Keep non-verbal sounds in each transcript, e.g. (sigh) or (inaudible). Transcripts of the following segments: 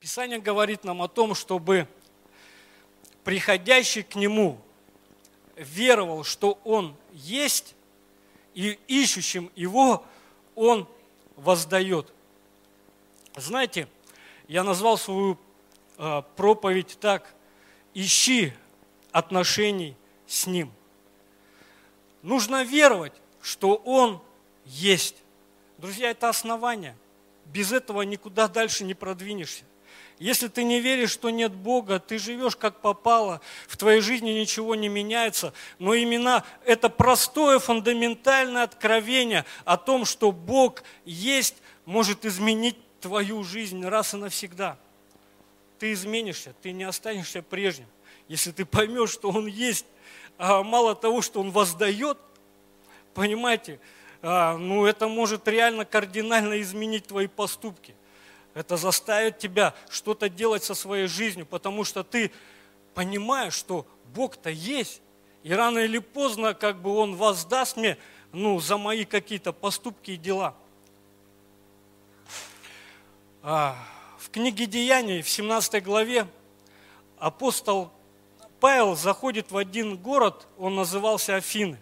Писание говорит нам о том, чтобы приходящий к Нему веровал, что Он есть, и ищущим Его Он воздает. Знаете, я назвал свою э, проповедь так, ищи отношений с Ним. Нужно веровать, что Он есть. Друзья, это основание. Без этого никуда дальше не продвинешься. Если ты не веришь, что нет Бога, ты живешь как попало, в твоей жизни ничего не меняется, но именно это простое фундаментальное откровение о том, что Бог есть, может изменить твою жизнь раз и навсегда. Ты изменишься, ты не останешься прежним. Если ты поймешь, что Он есть, а мало того, что Он воздает, понимаете, а, ну это может реально кардинально изменить твои поступки. Это заставит тебя что-то делать со своей жизнью, потому что ты понимаешь, что Бог-то есть. И рано или поздно как бы Он воздаст мне ну, за мои какие-то поступки и дела. А, в книге Деяний, в 17 главе, апостол Павел заходит в один город, он назывался Афины.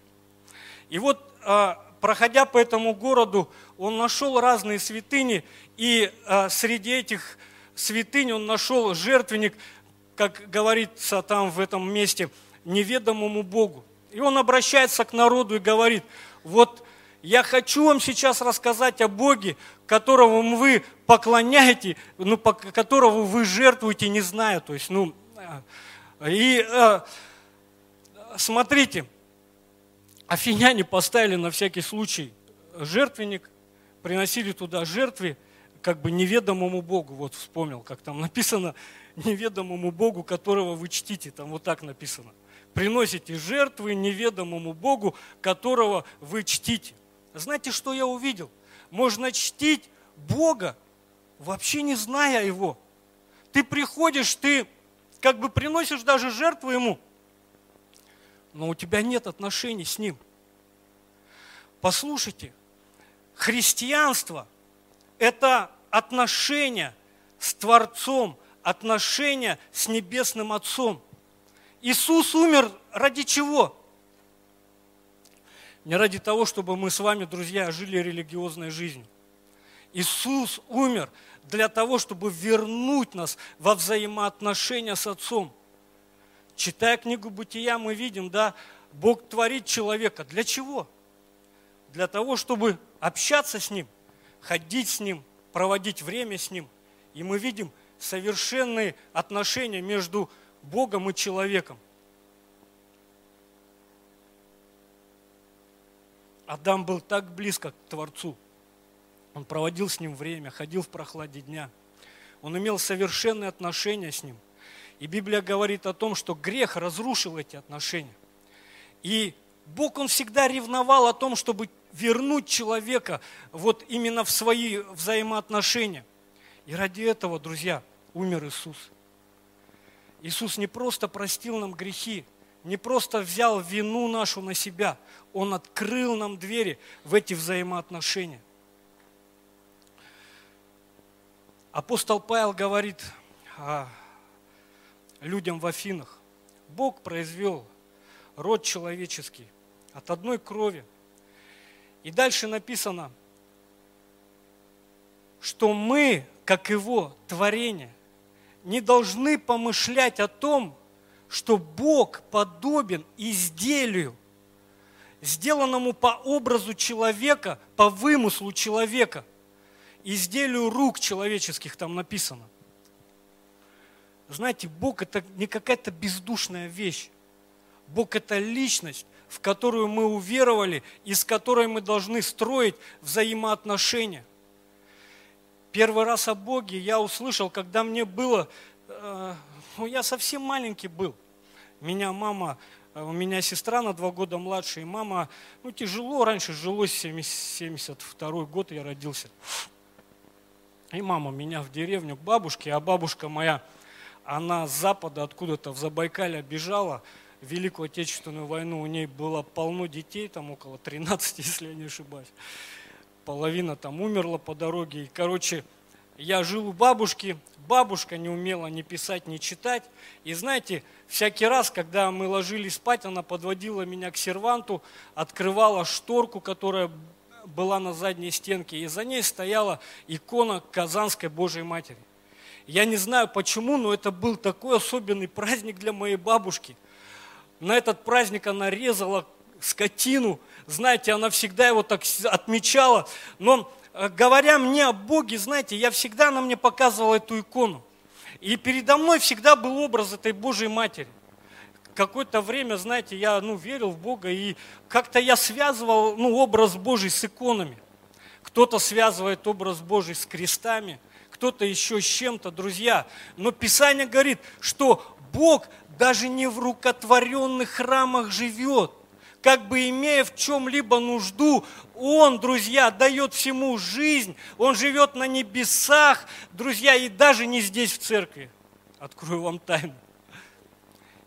И вот, а, проходя по этому городу, он нашел разные святыни, и а, среди этих святынь он нашел жертвенник, как говорится там в этом месте, неведомому Богу. И он обращается к народу и говорит, вот я хочу вам сейчас рассказать о Боге, которого вы поклоняете, ну, по, которого вы жертвуете, не зная. То есть, ну, и э, смотрите, афиняне поставили на всякий случай жертвенник, приносили туда жертвы, как бы неведомому Богу, вот вспомнил, как там написано, неведомому Богу, которого вы чтите, там вот так написано. Приносите жертвы неведомому Богу, которого вы чтите. Знаете, что я увидел? Можно чтить Бога, вообще не зная Его. Ты приходишь, ты как бы приносишь даже жертву Ему, но у тебя нет отношений с Ним. Послушайте, христианство – это отношение с Творцом, отношение с Небесным Отцом. Иисус умер ради чего? Не ради того, чтобы мы с вами, друзья, жили религиозной жизнью. Иисус умер для того, чтобы вернуть нас во взаимоотношения с Отцом. Читая книгу Бытия, мы видим, да, Бог творит человека. Для чего? Для того, чтобы общаться с Ним – ходить с Ним, проводить время с Ним. И мы видим совершенные отношения между Богом и человеком. Адам был так близко к Творцу. Он проводил с ним время, ходил в прохладе дня. Он имел совершенные отношения с ним. И Библия говорит о том, что грех разрушил эти отношения. И Бог, Он всегда ревновал о том, чтобы вернуть человека вот именно в свои взаимоотношения. И ради этого, друзья, умер Иисус. Иисус не просто простил нам грехи, не просто взял вину нашу на себя, Он открыл нам двери в эти взаимоотношения. Апостол Павел говорит людям в Афинах, Бог произвел род человеческий от одной крови – и дальше написано, что мы, как его творение, не должны помышлять о том, что Бог подобен изделию, сделанному по образу человека, по вымыслу человека, изделию рук человеческих там написано. Знаете, Бог это не какая-то бездушная вещь. Бог это личность, в которую мы уверовали и с которой мы должны строить взаимоотношения. Первый раз о Боге я услышал, когда мне было, э, ну я совсем маленький был. Меня мама, э, у меня сестра на два года младше, и мама, ну тяжело, раньше жилось, 72 год я родился. И мама меня в деревню к бабушке, а бабушка моя, она с запада откуда-то в Забайкале бежала, Великую Отечественную войну у ней было полно детей, там около 13, (laughs) если я не ошибаюсь. Половина там умерла по дороге. И, короче, я жил у бабушки, бабушка не умела ни писать, ни читать. И знаете, всякий раз, когда мы ложились спать, она подводила меня к серванту, открывала шторку, которая была на задней стенке, и за ней стояла икона Казанской Божьей Матери. Я не знаю почему, но это был такой особенный праздник для моей бабушки. На этот праздник она резала скотину, знаете, она всегда его так отмечала. Но Э, говоря мне о Боге, знаете, я всегда, она мне показывала эту икону. И передо мной всегда был образ этой Божьей Матери. Какое-то время, знаете, я ну, верил в Бога, и как-то я связывал ну, образ Божий с иконами. Кто-то связывает образ Божий с крестами, кто-то еще с чем-то, друзья. Но Писание говорит, что Бог даже не в рукотворенных храмах живет как бы имея в чем-либо нужду, Он, друзья, дает всему жизнь, Он живет на небесах, друзья, и даже не здесь, в церкви. Открою вам тайну.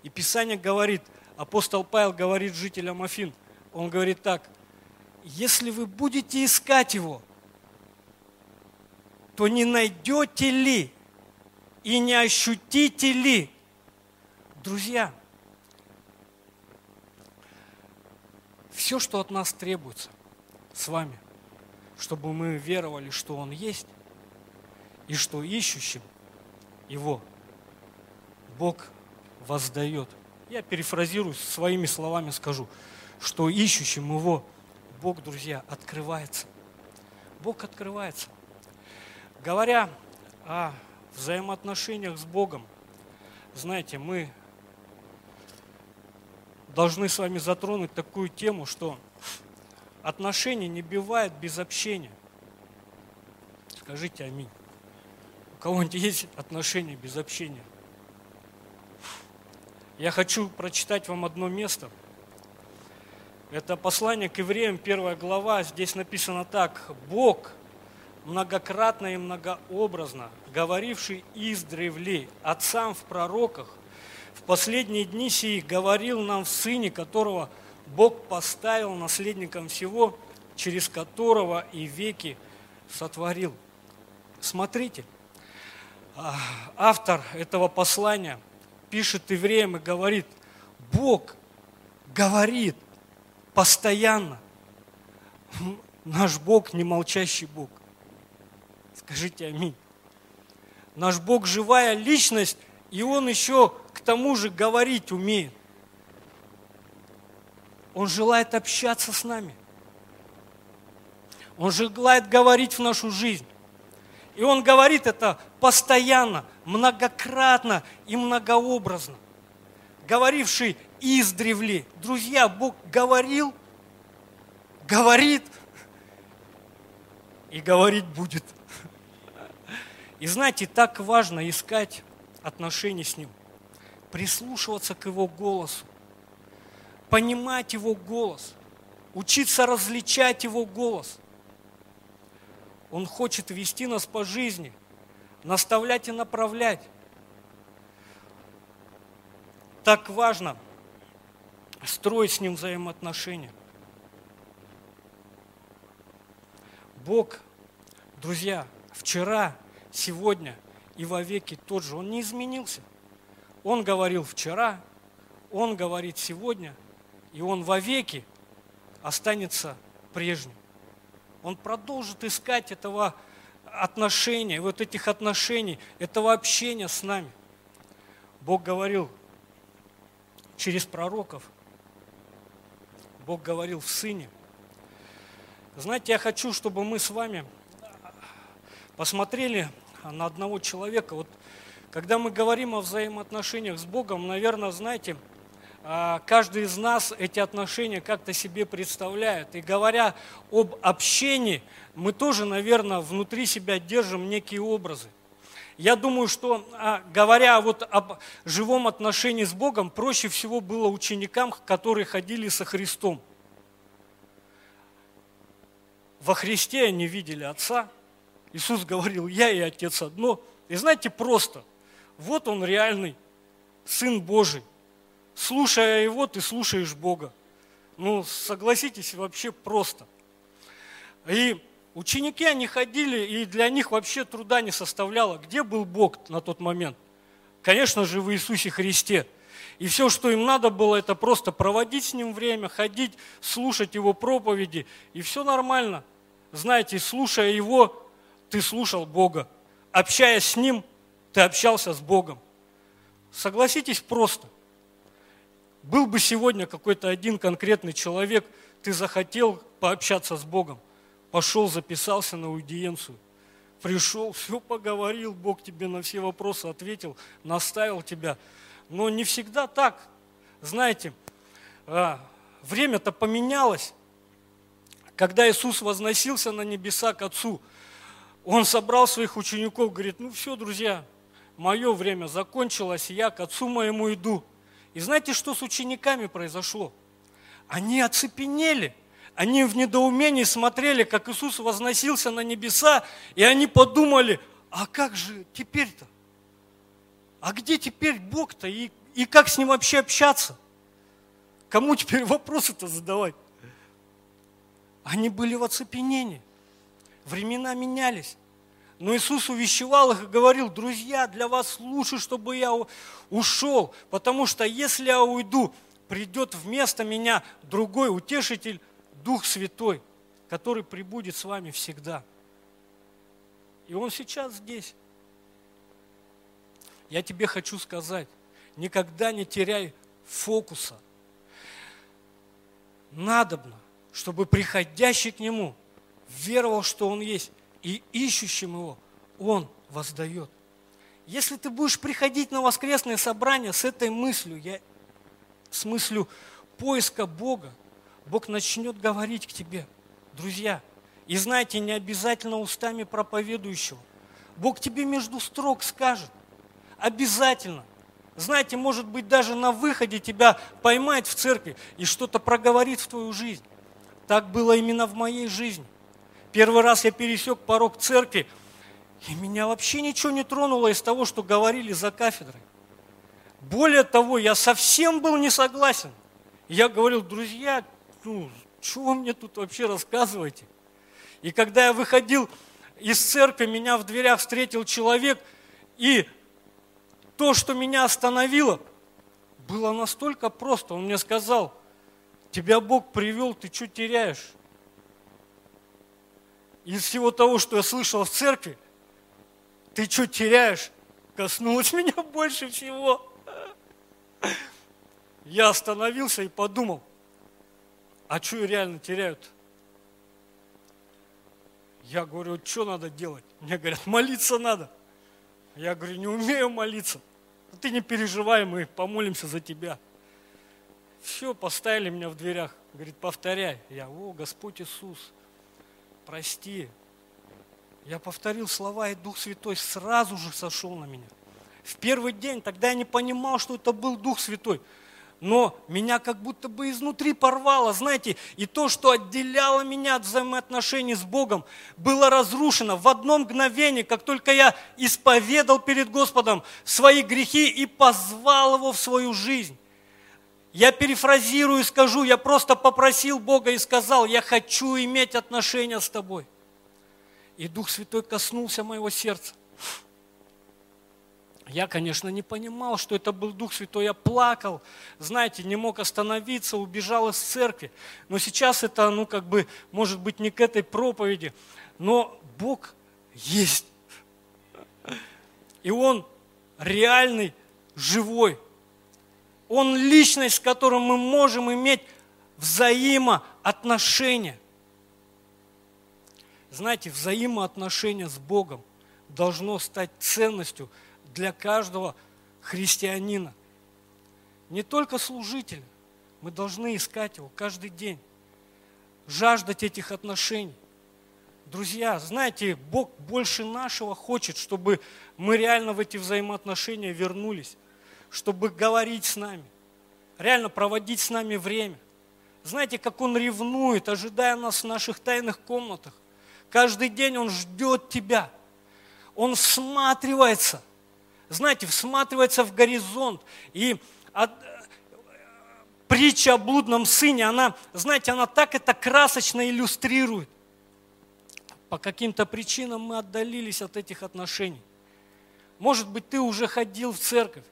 И Писание говорит, апостол Павел говорит жителям Афин, он говорит так, если вы будете искать Его, то не найдете ли и не ощутите ли, друзья, все, что от нас требуется с вами, чтобы мы веровали, что Он есть, и что ищущим Его Бог воздает. Я перефразирую своими словами скажу, что ищущим Его Бог, друзья, открывается. Бог открывается. Говоря о взаимоотношениях с Богом, знаете, мы должны с вами затронуть такую тему, что отношения не бывают без общения. Скажите аминь. У кого-нибудь есть отношения без общения? Я хочу прочитать вам одно место. Это послание к евреям, первая глава. Здесь написано так. Бог многократно и многообразно, говоривший издревле отцам в пророках, в последние дни сии говорил нам в Сыне, которого Бог поставил наследником всего, через которого и веки сотворил. Смотрите, а, автор этого послания пишет евреям и говорит, Бог говорит постоянно. Наш Бог не молчащий Бог. Скажите аминь. Наш Бог живая личность, и Он еще к тому же говорить умеет. Он желает общаться с нами. Он желает говорить в нашу жизнь. И он говорит это постоянно, многократно и многообразно. Говоривший издревле. Друзья, Бог говорил, говорит и говорить будет. И знаете, так важно искать отношения с Ним прислушиваться к Его голосу, понимать Его голос, учиться различать Его голос. Он хочет вести нас по жизни, наставлять и направлять. Так важно строить с Ним взаимоотношения. Бог, друзья, вчера, сегодня и вовеки тот же, Он не изменился. Он говорил вчера, Он говорит сегодня, и Он вовеки останется прежним. Он продолжит искать этого отношения, вот этих отношений, этого общения с нами. Бог говорил через пророков, Бог говорил в Сыне. Знаете, я хочу, чтобы мы с вами посмотрели на одного человека. Вот когда мы говорим о взаимоотношениях с Богом, наверное, знаете, а, каждый из нас эти отношения как-то себе представляет. И говоря об общении, мы тоже, наверное, внутри себя держим некие образы. Я думаю, что а, говоря вот об живом отношении с Богом, проще всего было ученикам, которые ходили со Христом. Во Христе они видели Отца. Иисус говорил, я и Отец одно. И знаете, просто – вот он реальный Сын Божий. Слушая его, ты слушаешь Бога. Ну, согласитесь, вообще просто. И Ученики, они ходили, и для них вообще труда не составляло. Где был Бог на тот момент? Конечно же, в Иисусе Христе. И все, что им надо было, это просто проводить с Ним время, ходить, слушать Его проповеди, и все нормально. Знаете, слушая Его, ты слушал Бога. Общаясь с Ним, ты общался с Богом. Согласитесь просто. Был бы сегодня какой-то один конкретный человек, ты захотел пообщаться с Богом – пошел, записался на аудиенцию, пришел, все поговорил, Бог тебе на все вопросы ответил, наставил тебя. Но не всегда так. Знаете, а, время-то поменялось. Когда Иисус возносился на небеса к Отцу, Он собрал своих учеников, говорит, ну все, друзья, мое время закончилось, я к Отцу моему иду. И знаете, что с учениками произошло? Они оцепенели – они в недоумении смотрели, как Иисус возносился на небеса, и они подумали, а как же теперь-то? А где теперь Бог-то? И, и как с Ним вообще общаться? Кому теперь вопросы-то задавать? Они были в оцепенении. Времена менялись. Но Иисус увещевал их и говорил, друзья, для вас лучше, чтобы я ушел, потому что если я уйду, придет вместо меня другой утешитель, Дух Святой, который прибудет с вами всегда. И Он сейчас здесь. Я тебе хочу сказать, никогда не теряй фокуса. Надобно, чтобы приходящий к Нему веровал, что Он есть, и ищущим Его Он воздает. Если ты будешь приходить на воскресное собрание с этой мыслью, я, с мыслью поиска Бога, Бог начнет говорить к тебе, друзья. И знаете, не обязательно устами проповедующего. Бог тебе между строк скажет. Обязательно. Знаете, может быть, даже на выходе тебя поймает в церкви и что-то проговорит в твою жизнь. Так было именно в моей жизни. Первый раз я пересек порог церкви, и меня вообще ничего не тронуло из того, что говорили за кафедрой. Более того, я совсем был не согласен. Я говорил, друзья, ну, что вы мне тут вообще рассказываете? И когда я выходил из церкви, меня в дверях встретил человек, и то, что меня остановило, было настолько просто. Он мне сказал, тебя Бог привел, ты что теряешь? Из всего того, что я слышал в церкви, ты что теряешь? Коснулось (laughs) меня больше всего. Я остановился и подумал, а что реально теряют? Я говорю, что надо делать? Мне говорят, молиться надо. Я говорю, не умею молиться. Ты не переживай, мы помолимся за тебя. Все, поставили меня в дверях. Говорит, повторяй. Я, о, Господь Иисус, прости. Я повторил слова, и Дух Святой сразу же сошел на меня. В первый день, тогда я не понимал, что это был Дух Святой но меня как будто бы изнутри порвало, знаете, и то, что отделяло меня от взаимоотношений с Богом, было разрушено в одно мгновение, как только я исповедал перед Господом свои грехи и позвал Его в свою жизнь. Я перефразирую и скажу, я просто попросил Бога и сказал, я хочу иметь отношения с Тобой. И Дух Святой коснулся моего сердца. Я, конечно, не понимал, что это был Дух Святой. Я плакал, знаете, не мог остановиться, убежал из церкви. Но сейчас это, ну, как бы, может быть, не к этой проповеди. Но Бог есть. И Он реальный, живой. Он личность, с которой мы можем иметь взаимоотношения. Знаете, взаимоотношения с Богом должно стать ценностью – для каждого христианина. Не только служителя. Мы должны искать его каждый день. Жаждать этих отношений. Друзья, знаете, Бог больше нашего хочет, чтобы мы реально в эти взаимоотношения вернулись, чтобы говорить с нами, реально проводить с нами время. Знаете, как Он ревнует, ожидая нас в наших тайных комнатах. Каждый день Он ждет тебя. Он всматривается – знаете, всматривается в горизонт. И от, притча о блудном сыне, она, знаете, она так это красочно иллюстрирует. по каким-то причинам мы отдалились от этих отношений. Может быть, ты уже ходил в церковь,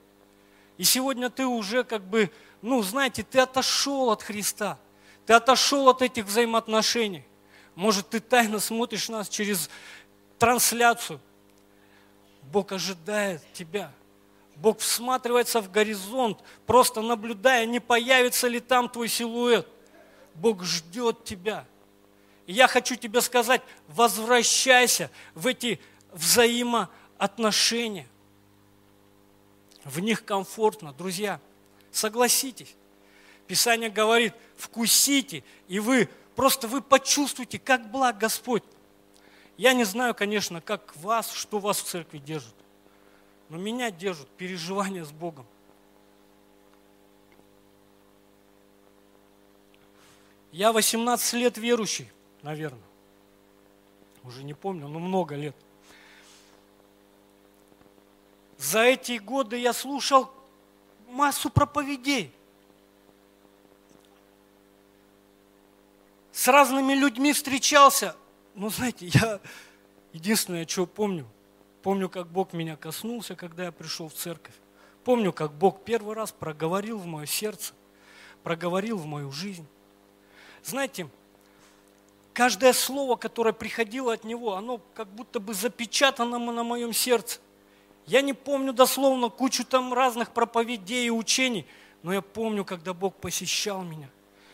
и сегодня ты уже как бы, ну, знаете, ты отошел от Христа, ты отошел от этих взаимоотношений. Может, ты тайно смотришь нас через трансляцию. Бог ожидает тебя. Бог всматривается в горизонт, просто наблюдая, не появится ли там твой силуэт. Бог ждет тебя. И я хочу тебе сказать, возвращайся в эти взаимоотношения. В них комфортно, друзья. Согласитесь. Писание говорит, вкусите, и вы просто вы почувствуете, как благ Господь. Я не знаю, конечно, как вас, что вас в церкви держит. Но меня держат переживания с Богом. Я 18 лет верующий наверное. Уже не помню, но много лет. За эти годы я слушал массу проповедей. С разными людьми встречался. Но знаете, я единственное, что помню, помню, как Бог меня коснулся, когда я пришел в церковь. Помню, как Бог первый раз проговорил в мое сердце, проговорил в мою жизнь. Знаете, каждое слово, которое приходило от него, оно как будто бы запечатано на моем сердце. Я не помню дословно кучу там разных проповедей и учений, но я помню, когда Бог посещал меня,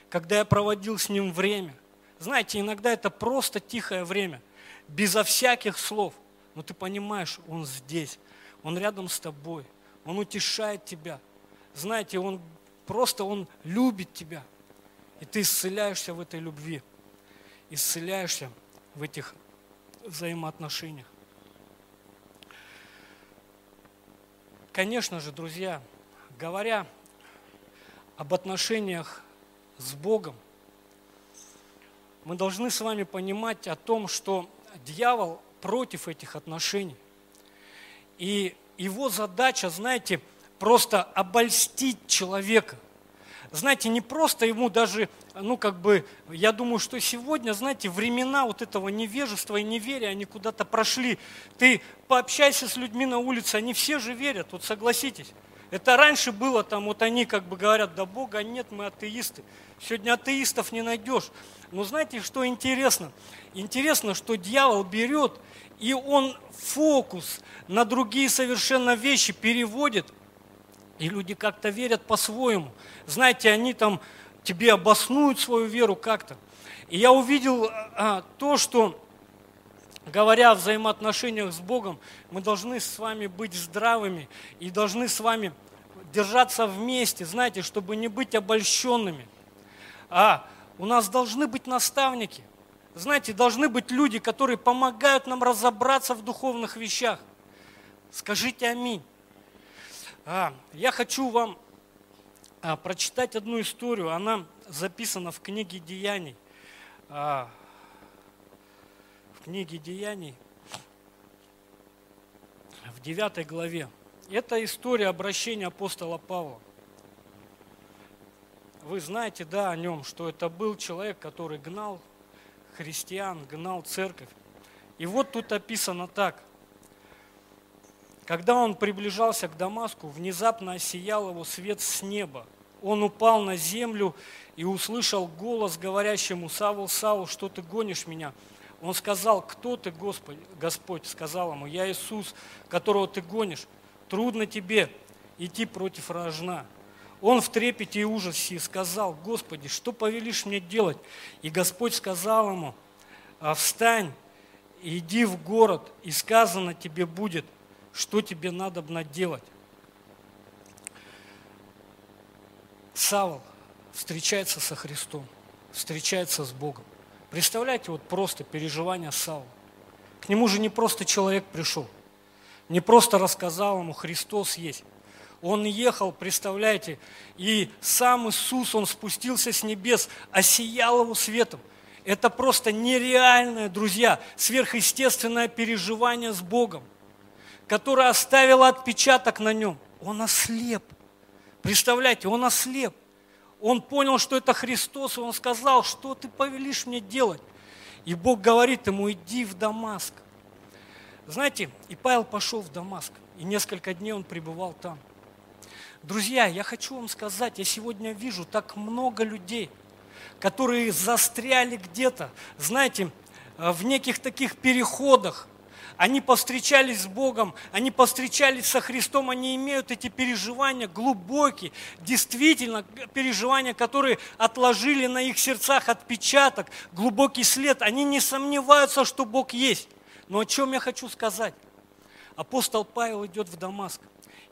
когда я проводил с Ним время. Знаете, иногда это просто тихое время, безо всяких слов. Но ты понимаешь, Он здесь, Он рядом с тобой, Он утешает тебя. Знаете, Он просто, Он любит тебя. И ты исцеляешься в этой любви исцеляешься в этих взаимоотношениях. Конечно же, друзья, говоря об отношениях с Богом, мы должны с вами понимать о том, что дьявол против этих отношений. И его задача, знаете, просто обольстить человека знаете, не просто ему даже, ну как бы, я думаю, что сегодня, знаете, времена вот этого невежества и неверия, они куда-то прошли. Ты пообщайся с людьми на улице, они все же верят, вот согласитесь. Это раньше было там, вот они как бы говорят, да Бога нет, мы атеисты. Сегодня атеистов не найдешь. Но знаете, что интересно? Интересно, что дьявол берет, и он фокус на другие совершенно вещи переводит – и люди как-то верят по-своему. Знаете, они там тебе обоснуют свою веру как-то. И я увидел а, то, что, говоря о взаимоотношениях с Богом, мы должны с вами быть здравыми и должны с вами держаться вместе, знаете, чтобы не быть обольщенными. А у нас должны быть наставники. Знаете, должны быть люди, которые помогают нам разобраться в духовных вещах. Скажите аминь. А, я хочу вам а, прочитать одну историю. Она записана в книге Деяний. А, в книге Деяний, в 9 главе. Это история обращения апостола Павла. Вы знаете, да, о нем, что это был человек, который гнал христиан, гнал церковь. И вот тут описано так – когда он приближался к Дамаску, внезапно осиял его свет с неба. Он упал на землю и услышал голос, говорящему, «Савл, Савл, что ты гонишь меня?» Он сказал, «Кто ты, Господь?» Господь сказал ему, «Я Иисус, которого ты гонишь. Трудно тебе идти против рожна». Он в трепете и ужасе сказал, «Господи, что повелишь мне делать?» И Господь сказал ему, «А «Встань, иди в город, и сказано тебе будет, что тебе надо делать. Савол встречается со Христом, встречается с Богом. Представляете, вот просто переживания Савла. К нему же не просто человек пришел, не просто рассказал ему, Христос есть. Он ехал, представляете, и сам Иисус, Он спустился с небес, осиял его светом. Это просто нереальное, друзья, сверхъестественное переживание с Богом которая оставила отпечаток на нем. Он ослеп. Представляете, он ослеп. Он понял, что это Христос, и он сказал, что ты повелишь мне делать. И Бог говорит ему, иди в Дамаск. Знаете, и Павел пошел в Дамаск, и несколько дней он пребывал там. Друзья, я хочу вам сказать, я сегодня вижу так много людей, которые застряли где-то, знаете, в неких таких переходах, они повстречались с Богом, они повстречались со Христом, они имеют эти переживания глубокие, действительно переживания, которые отложили на их сердцах отпечаток, глубокий след. Они не сомневаются, что Бог есть. Но о чем я хочу сказать? Апостол Павел идет в Дамаск.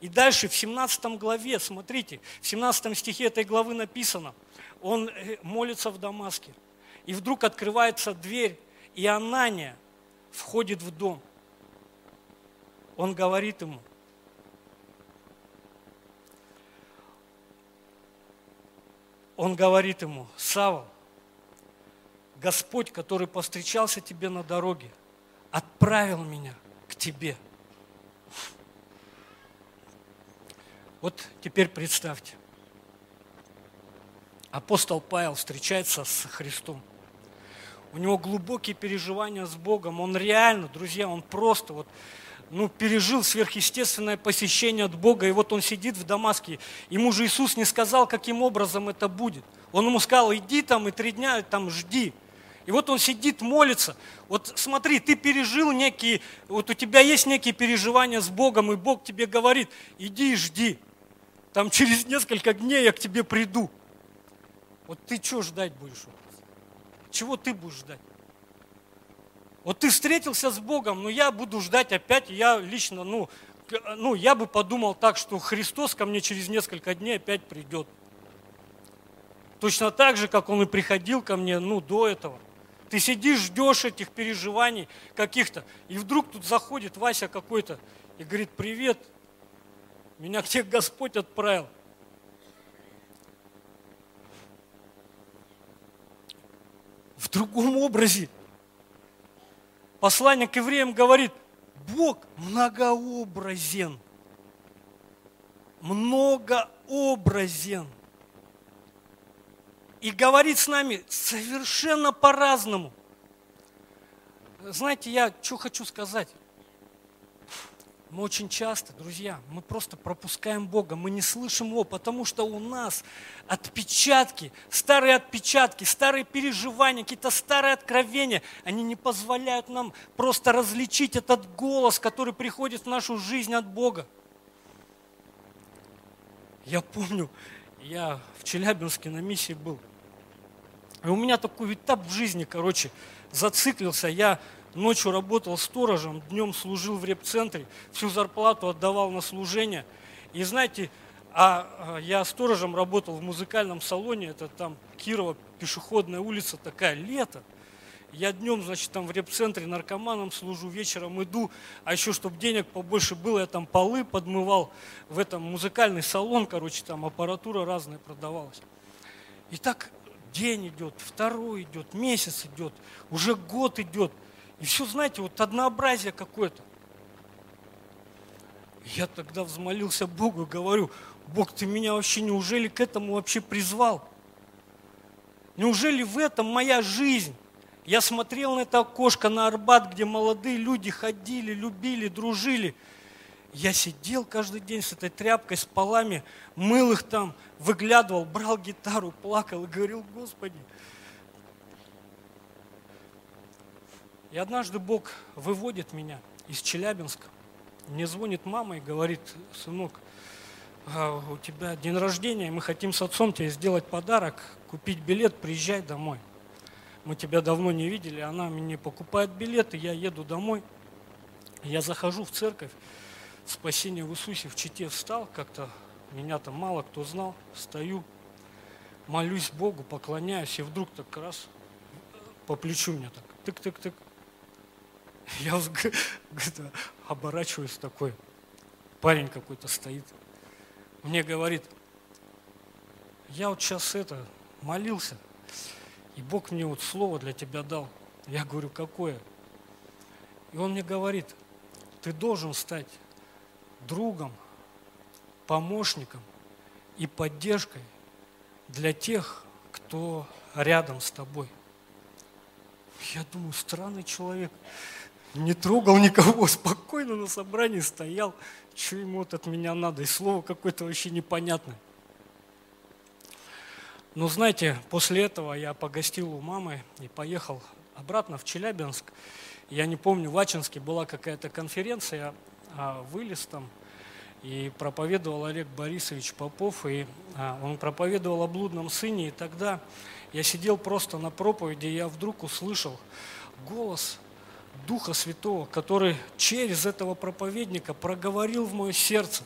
И дальше в 17 главе, смотрите, в 17 стихе этой главы написано, он э, молится в Дамаске. И вдруг открывается дверь, и Анания входит в дом – он говорит ему, он говорит ему, Савол, Господь, который повстречался тебе на дороге, отправил меня к тебе. Вот теперь представьте, апостол Павел встречается с Христом. У него глубокие переживания с Богом. Он реально, друзья, он просто вот ну, пережил сверхъестественное посещение от Бога, и вот он сидит в Дамаске. Ему же Иисус не сказал, каким образом это будет. Он ему сказал, иди там и три дня там жди. И вот он сидит, молится. Вот смотри, ты пережил некие, вот у тебя есть некие переживания с Богом, и Бог тебе говорит, иди и жди. Там через несколько дней я к тебе приду. Вот ты что ждать будешь? Чего ты будешь ждать? Вот ты встретился с Богом, но я буду ждать опять, я лично, ну, ну, я бы подумал так, что Христос ко мне через несколько дней опять придет. Точно так же, как Он и приходил ко мне, ну, до этого. Ты сидишь, ждешь этих переживаний каких-то, и вдруг тут заходит Вася какой-то и говорит, привет, меня к тебе Господь отправил. В другом образе. Послание к евреям говорит, Бог многообразен. Многообразен. И говорит с нами совершенно по-разному. Знаете, я что хочу сказать. Мы очень часто, друзья, мы просто пропускаем Бога, мы не слышим Его, потому что у нас отпечатки, старые отпечатки, старые переживания, какие-то старые откровения, они не позволяют нам просто различить этот голос, который приходит в нашу жизнь от Бога. Я помню, я в Челябинске на миссии был. И у меня такой этап в жизни, короче, зациклился. Я ночью работал сторожем, днем служил в репцентре, всю зарплату отдавал на служение. И знаете, а, а я сторожем работал в музыкальном салоне, это там Кирова, пешеходная улица такая, лето. Я днем, значит, там в репцентре наркоманом служу, вечером иду, а еще, чтобы денег побольше было, я там полы подмывал в этом музыкальный салон, короче, там аппаратура разная продавалась. И так день идет, второй идет, месяц идет, уже год идет – и все, знаете, вот однообразие какое-то. Я тогда взмолился Богу, говорю, Бог, ты меня вообще неужели к этому вообще призвал? Неужели в этом моя жизнь? Я смотрел на это окошко на Арбат, где молодые люди ходили, любили, дружили. Я сидел каждый день с этой тряпкой, с полами, мыл их там, выглядывал, брал гитару, плакал и говорил, Господи, И однажды Бог выводит меня из Челябинска. Мне звонит мама и говорит, сынок, а, у тебя день рождения, мы хотим с отцом тебе сделать подарок, купить билет, приезжай домой. Мы тебя давно не видели, она мне покупает билеты, я еду домой. Я захожу в церковь, спасение в Иисусе в Чите встал, как-то меня там мало кто знал, стою, молюсь Богу, поклоняюсь, и вдруг так раз по плечу мне так, тык-тык-тык, я оборачиваюсь такой, парень какой-то стоит, мне говорит, я вот сейчас это, молился, и Бог мне вот слово для тебя дал. Я говорю, какое? И он мне говорит, ты должен стать другом, помощником и поддержкой для тех, кто рядом с тобой. Я думаю, странный человек. Не трогал никого, (laughs) спокойно на собрании стоял. Что ему вот от меня надо? И слово какое-то вообще непонятное. Но знаете, после этого я погостил у мамы и поехал обратно в Челябинск. Я не помню, в Ачинске была какая-то конференция, а, вылез там, и проповедовал Олег Борисович Попов, и а, он проповедовал о блудном сыне, и тогда я сидел просто на проповеди, и я вдруг услышал голос Духа Святого, который через этого проповедника проговорил в мое сердце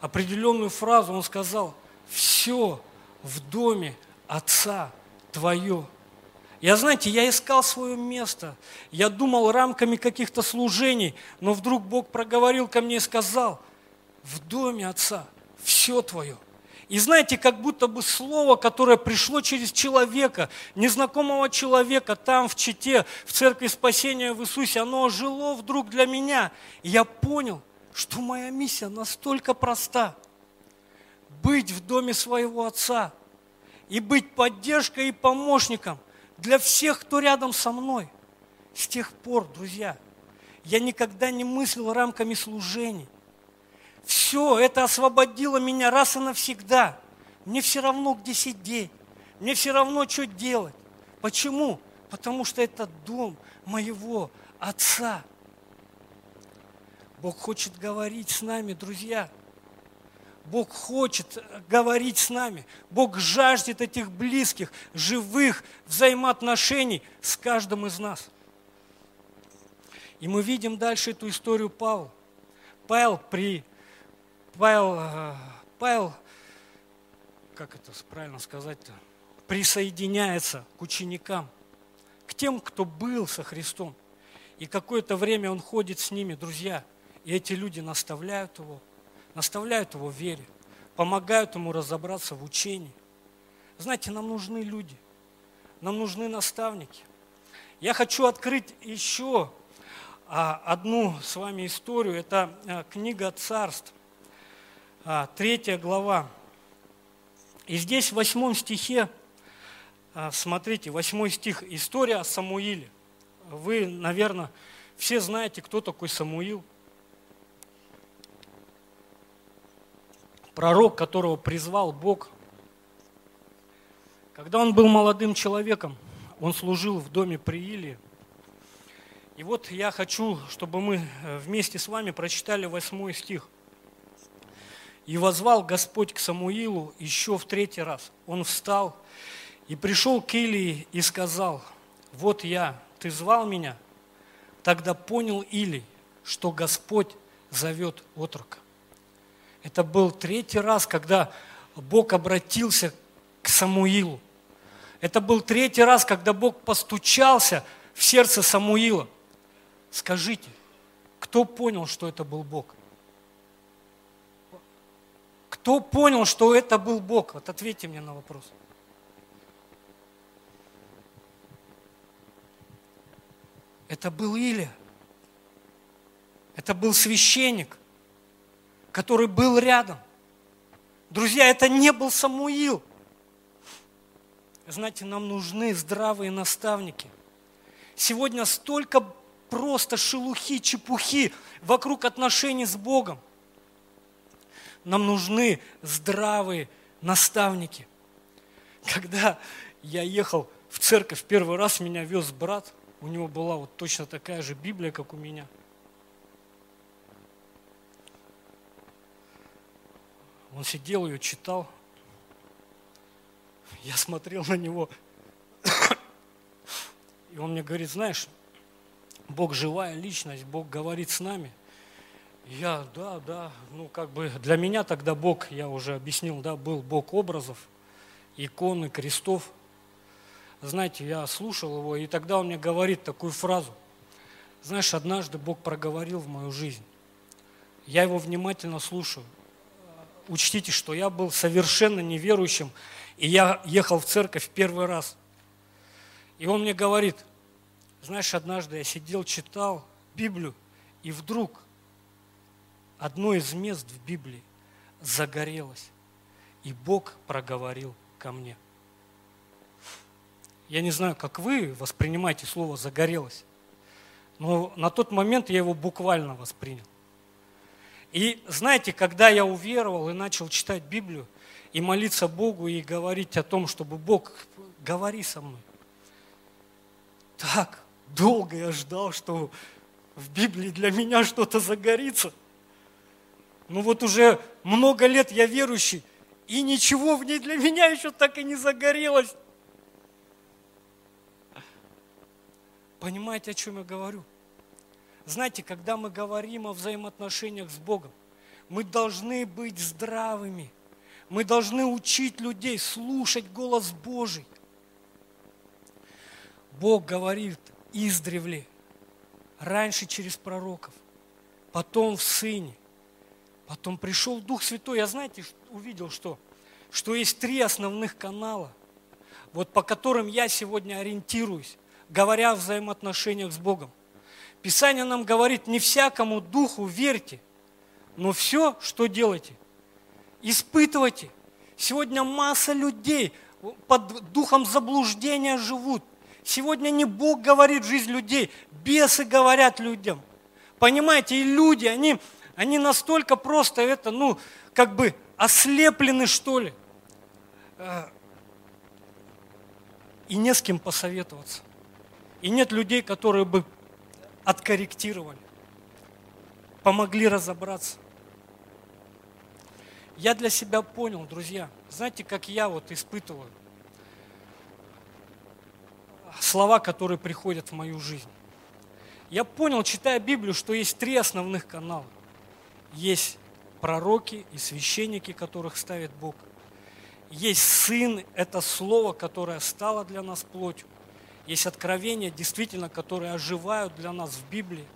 определенную фразу. Он сказал, все в доме Отца Твое. Я, знаете, я искал свое место, я думал рамками каких-то служений, но вдруг Бог проговорил ко мне и сказал, в доме Отца все Твое – и знаете, как будто бы слово, которое пришло через человека, незнакомого человека, там в Чите, в Церкви Спасения в Иисусе, оно ожило вдруг для меня. И я понял, что моя миссия настолько проста. Быть в доме своего Отца и быть поддержкой и помощником для всех, кто рядом со мной. С тех пор, друзья, я никогда не мыслил рамками служений. Все, это освободило меня раз и навсегда. Мне все равно, где сидеть. Мне все равно, что делать. Почему? Потому что это дом моего Отца. Бог хочет говорить с нами, друзья. Бог хочет говорить с нами. Бог жаждет этих близких, живых взаимоотношений с каждым из нас. И мы видим дальше эту историю Павла. Павел при Павел, э, Павел как это правильно сказать-то, присоединяется к ученикам, к тем, кто был со Христом. И какое-то время он ходит с ними, друзья. И эти люди наставляют его, наставляют его в вере, помогают ему разобраться в учении. Знаете, нам нужны люди, нам нужны наставники. Я хочу открыть еще а, одну с вами историю. Это э, книга царств. А, третья глава. И здесь в восьмом стихе, а, смотрите, восьмой стих, история о Самуиле. Вы, наверное, все знаете, кто такой Самуил. Пророк, которого призвал Бог. Когда он был молодым человеком, он служил в доме при Илии. И вот я хочу, чтобы мы э, вместе с вами прочитали восьмой стих – и возвал Господь к Самуилу еще в третий раз. Он встал и пришел к Илии и сказал, вот я, ты звал меня? Тогда понял Илий, что Господь зовет отрока. Это был третий раз, когда Бог обратился к Самуилу. Это был третий раз, когда Бог постучался в сердце Самуила. Скажите, кто понял, что это был Бог? Кто понял, что это был Бог? Вот ответьте мне на вопрос. Это был Илия. Это был священник, который был рядом. Друзья, это не был Самуил. Знаете, нам нужны здравые наставники. Сегодня столько просто шелухи, чепухи вокруг отношений с Богом. Нам нужны здравые наставники. Когда я ехал в церковь, первый раз меня вез брат, у него была вот точно такая же Библия, как у меня. Он сидел ее читал. Я смотрел на него. И он мне говорит, знаешь, Бог живая личность, Бог говорит с нами. Я, да, да, ну как бы для меня тогда Бог, я уже объяснил, да, был Бог образов, иконы, крестов. Знаете, я слушал его, и тогда он мне говорит такую фразу. Знаешь, однажды Бог проговорил в мою жизнь. Я его внимательно слушаю. Учтите, что я был совершенно неверующим, и я ехал в церковь первый раз. И он мне говорит, знаешь, однажды я сидел, читал Библию, и вдруг – одно из мест в Библии загорелось, и Бог проговорил ко мне. Я не знаю, как вы воспринимаете слово «загорелось», но на тот момент я его буквально воспринял. И знаете, когда я уверовал и начал читать Библию, и молиться Богу, и говорить о том, чтобы Бог, говори со мной. Так долго я ждал, что в Библии для меня что-то загорится. Ну вот уже много лет я верующий, и ничего в ней для меня еще так и не загорелось. Понимаете, о чем я говорю? Знаете, когда мы говорим о взаимоотношениях с Богом, мы должны быть здравыми. Мы должны учить людей слушать голос Божий. Бог говорит издревле, раньше через пророков, потом в Сыне, потом пришел Дух Святой. Я, знаете, увидел, что? Что есть три основных канала, вот по которым я сегодня ориентируюсь, говоря о взаимоотношениях с Богом. Писание нам говорит, не всякому духу верьте, но все, что делайте, испытывайте. Сегодня масса людей под духом заблуждения живут. Сегодня не Бог говорит жизнь людей, бесы говорят людям. Понимаете, и люди, они, они настолько просто это, ну, как бы ослеплены, что ли. Э, и не с кем посоветоваться. И нет людей, которые бы откорректировали, помогли разобраться. Я для себя понял, друзья, знаете, как я вот испытываю слова, которые приходят в мою жизнь. Я понял, читая Библию, что есть три основных канала. Есть пророки и священники, которых ставит Бог. Есть Сын, это Слово, которое стало для нас плотью. Есть откровения, действительно, которые оживают для нас в Библии.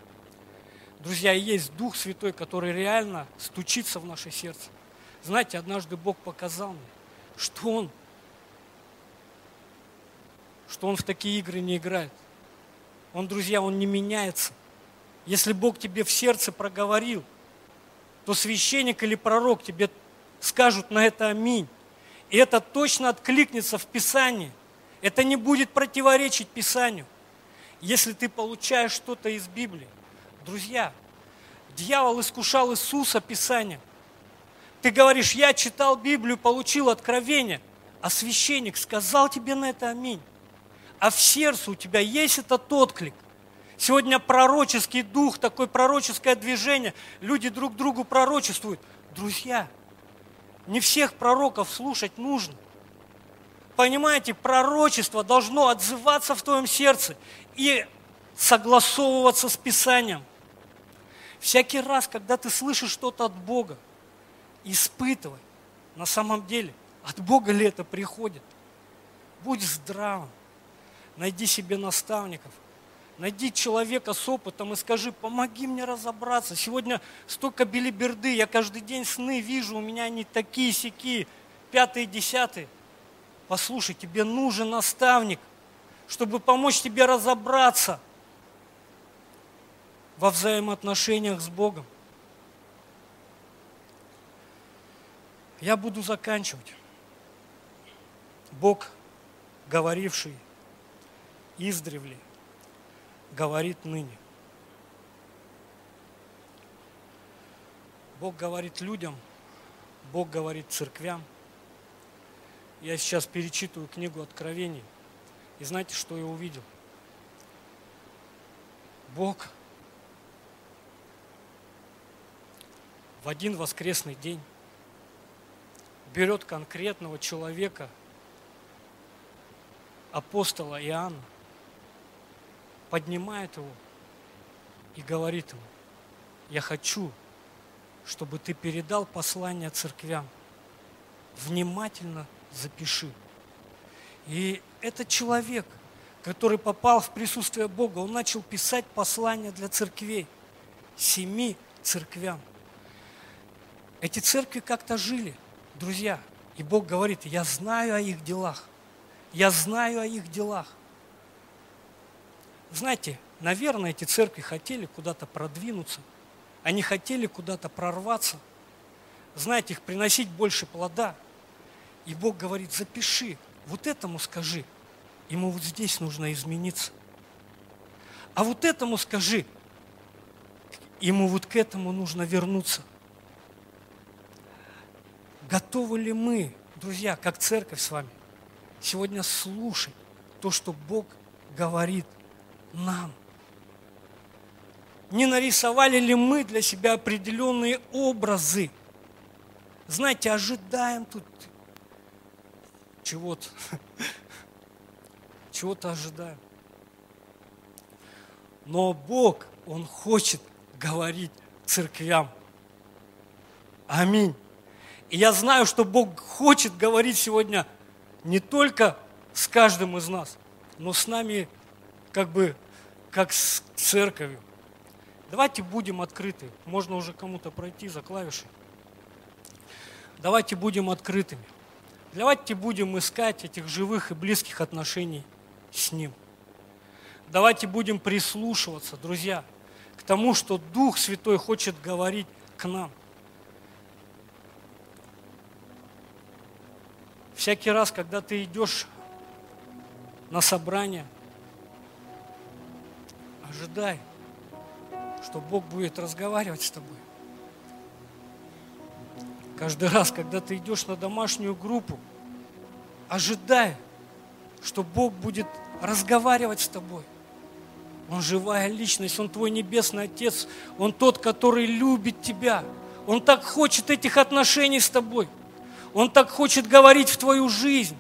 Друзья, есть Дух Святой, который реально стучится в наше сердце. Знаете, однажды Бог показал мне, что Он, что Он в такие игры не играет. Он, друзья, Он не меняется. Если Бог тебе в сердце проговорил, то священник или пророк тебе скажут на это аминь. И это точно откликнется в Писании – это не будет противоречить Писанию. Если ты получаешь что-то из Библии. Друзья, дьявол искушал Иисуса Писанием. Ты говоришь, я читал Библию, получил откровение, а священник сказал тебе на это аминь. А в сердце у тебя есть этот отклик. Сегодня пророческий дух, такое пророческое движение, люди друг другу пророчествуют. Друзья, не всех пророков слушать нужно – Понимаете, пророчество должно отзываться в твоем сердце и согласовываться с Писанием. Всякий раз, когда ты слышишь что-то от Бога, испытывай, на самом деле, от Бога ли это приходит. Будь здравым, найди себе наставников, найди человека с опытом и скажи, помоги мне разобраться. Сегодня столько билиберды, я каждый день сны вижу, у меня они такие-сякие, пятые, десятые – Послушай, тебе нужен наставник, чтобы помочь тебе разобраться во взаимоотношениях с Богом. Я буду заканчивать. Бог, говоривший издревле, говорит ныне. Бог говорит людям, Бог говорит церквям, я сейчас перечитываю книгу Откровений. И знаете, что я увидел? Бог в один воскресный день берет конкретного человека, апостола Иоанна, поднимает его и говорит ему, я хочу, чтобы ты передал послание церквям, внимательно запиши. И этот человек, который попал в присутствие Бога, он начал писать послания для церквей, семи церквям. Эти церкви как-то жили, друзья. И Бог говорит, я знаю о их делах. Я знаю о их делах. Знаете, наверное, эти церкви хотели куда-то продвинуться. Они хотели куда-то прорваться. Знаете, их приносить больше плода – и Бог говорит, запиши, вот этому скажи. ему вот здесь нужно измениться. А вот этому скажи, ему вот к этому нужно вернуться. Готовы ли мы, друзья, как церковь с вами, сегодня слушать то, что Бог говорит нам? Не нарисовали ли мы для себя определенные образы? Знаете, ожидаем тут чего-то. (laughs) Чего-то ожидаем. Но Бог, Он хочет говорить церквям. Аминь. И я знаю, что Бог хочет говорить сегодня не только с каждым из нас, но с нами как бы как с церковью. Давайте будем открыты. Можно уже кому-то пройти за клавишей. Давайте будем открытыми. Давайте будем искать этих живых и близких отношений с Ним. Давайте будем прислушиваться, друзья, к тому, что Дух Святой хочет говорить к нам. Всякий раз, когда ты идешь на собрание, ожидай, что Бог будет разговаривать с тобой. Каждый раз, когда ты идешь на домашнюю группу, ожидай, что Бог будет разговаривать с тобой. Он живая личность, Он твой небесный Отец, Он тот, который любит тебя. Он так хочет этих отношений с тобой. Он так хочет говорить в твою жизнь.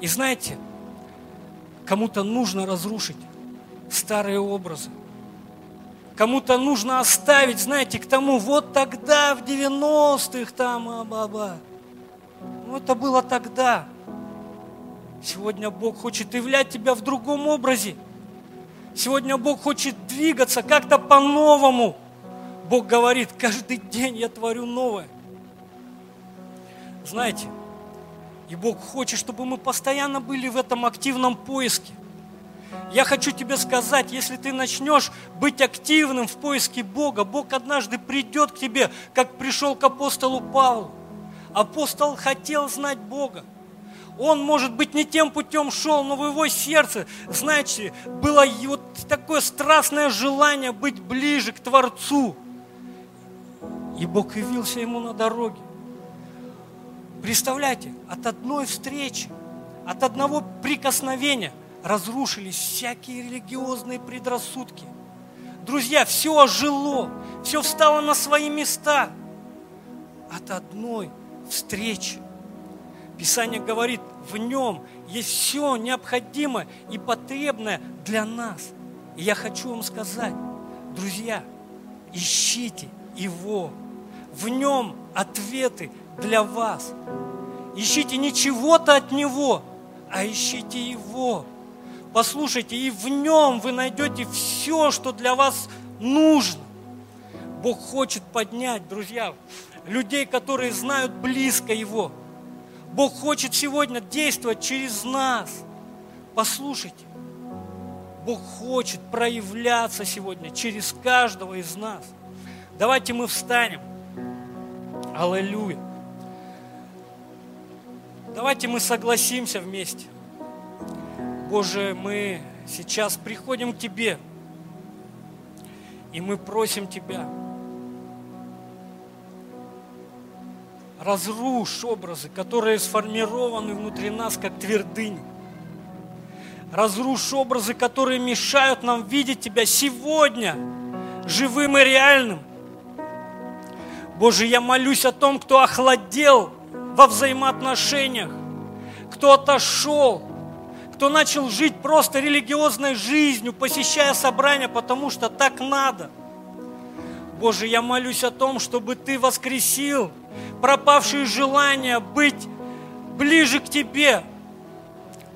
И знаете, кому-то нужно разрушить старые образы. Кому-то нужно оставить, знаете, к тому, вот тогда, в 90-х, там, а баба. Ну, это было тогда. Сегодня Бог хочет являть тебя в другом образе – Сегодня Бог хочет двигаться как-то по-новому. Бог говорит, каждый день я творю новое. Знаете, и Бог хочет, чтобы мы постоянно были в этом активном поиске. Я хочу тебе сказать, если ты начнешь быть активным в поиске Бога, Бог однажды придет к тебе, как пришел к апостолу Павлу. Апостол хотел знать Бога. Он, может быть, не тем путем шел, но в его сердце, знаете, было вот такое страстное желание быть ближе к Творцу. И Бог явился ему на дороге. Представляете, от одной встречи, от одного прикосновения разрушились всякие религиозные предрассудки. Друзья, все ожило, все встало на свои места от одной встречи. Писание говорит, в нем есть все необходимое и потребное для нас. И я хочу вам сказать, друзья, ищите Его. В нем ответы для вас. Ищите не чего-то от Него, а ищите Его. Послушайте, и в нем вы найдете все, что для вас нужно. Бог хочет поднять, друзья, людей, которые знают близко Его – Бог хочет сегодня действовать через нас. Послушайте, Бог хочет проявляться сегодня через каждого из нас. Давайте мы встанем. Аллилуйя. Давайте мы согласимся вместе. Боже, мы сейчас приходим к Тебе, и мы просим Тебя – разрушь образы, которые сформированы внутри нас, как твердынь. Разрушь образы, которые мешают нам видеть Тебя сегодня, живым и реальным. Боже, я молюсь о том, кто охладел во взаимоотношениях, кто отошел, кто начал жить просто религиозной жизнью, посещая собрания, потому что так надо. Боже, я молюсь о том, чтобы Ты воскресил пропавшие желания быть ближе к Тебе,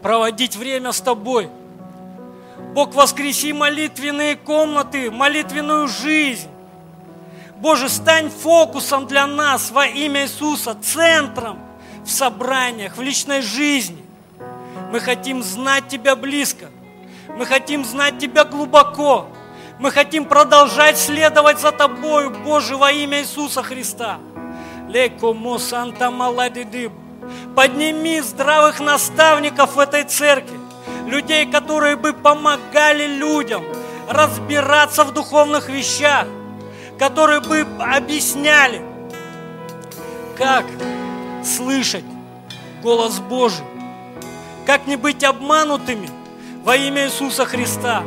проводить время с Тобой. Бог, воскреси молитвенные комнаты, молитвенную жизнь. Боже, стань фокусом для нас во имя Иисуса, центром в собраниях, в личной жизни. Мы хотим знать Тебя близко. Мы хотим знать Тебя глубоко. Мы хотим продолжать следовать за Тобою, Боже, во имя Иисуса Христа. Лекому Санта Маладидиб. Подними здравых наставников в этой церкви, людей, которые бы помогали людям разбираться в духовных вещах, которые бы объясняли, как слышать голос Божий, как не быть обманутыми во имя Иисуса Христа.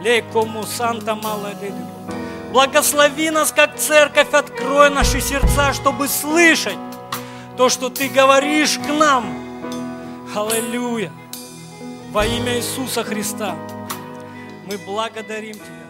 Лейкому Санта Благослови нас, как церковь, открой наши сердца, чтобы слышать то, что Ты говоришь к нам. Аллилуйя. Во имя Иисуса Христа мы благодарим Тебя.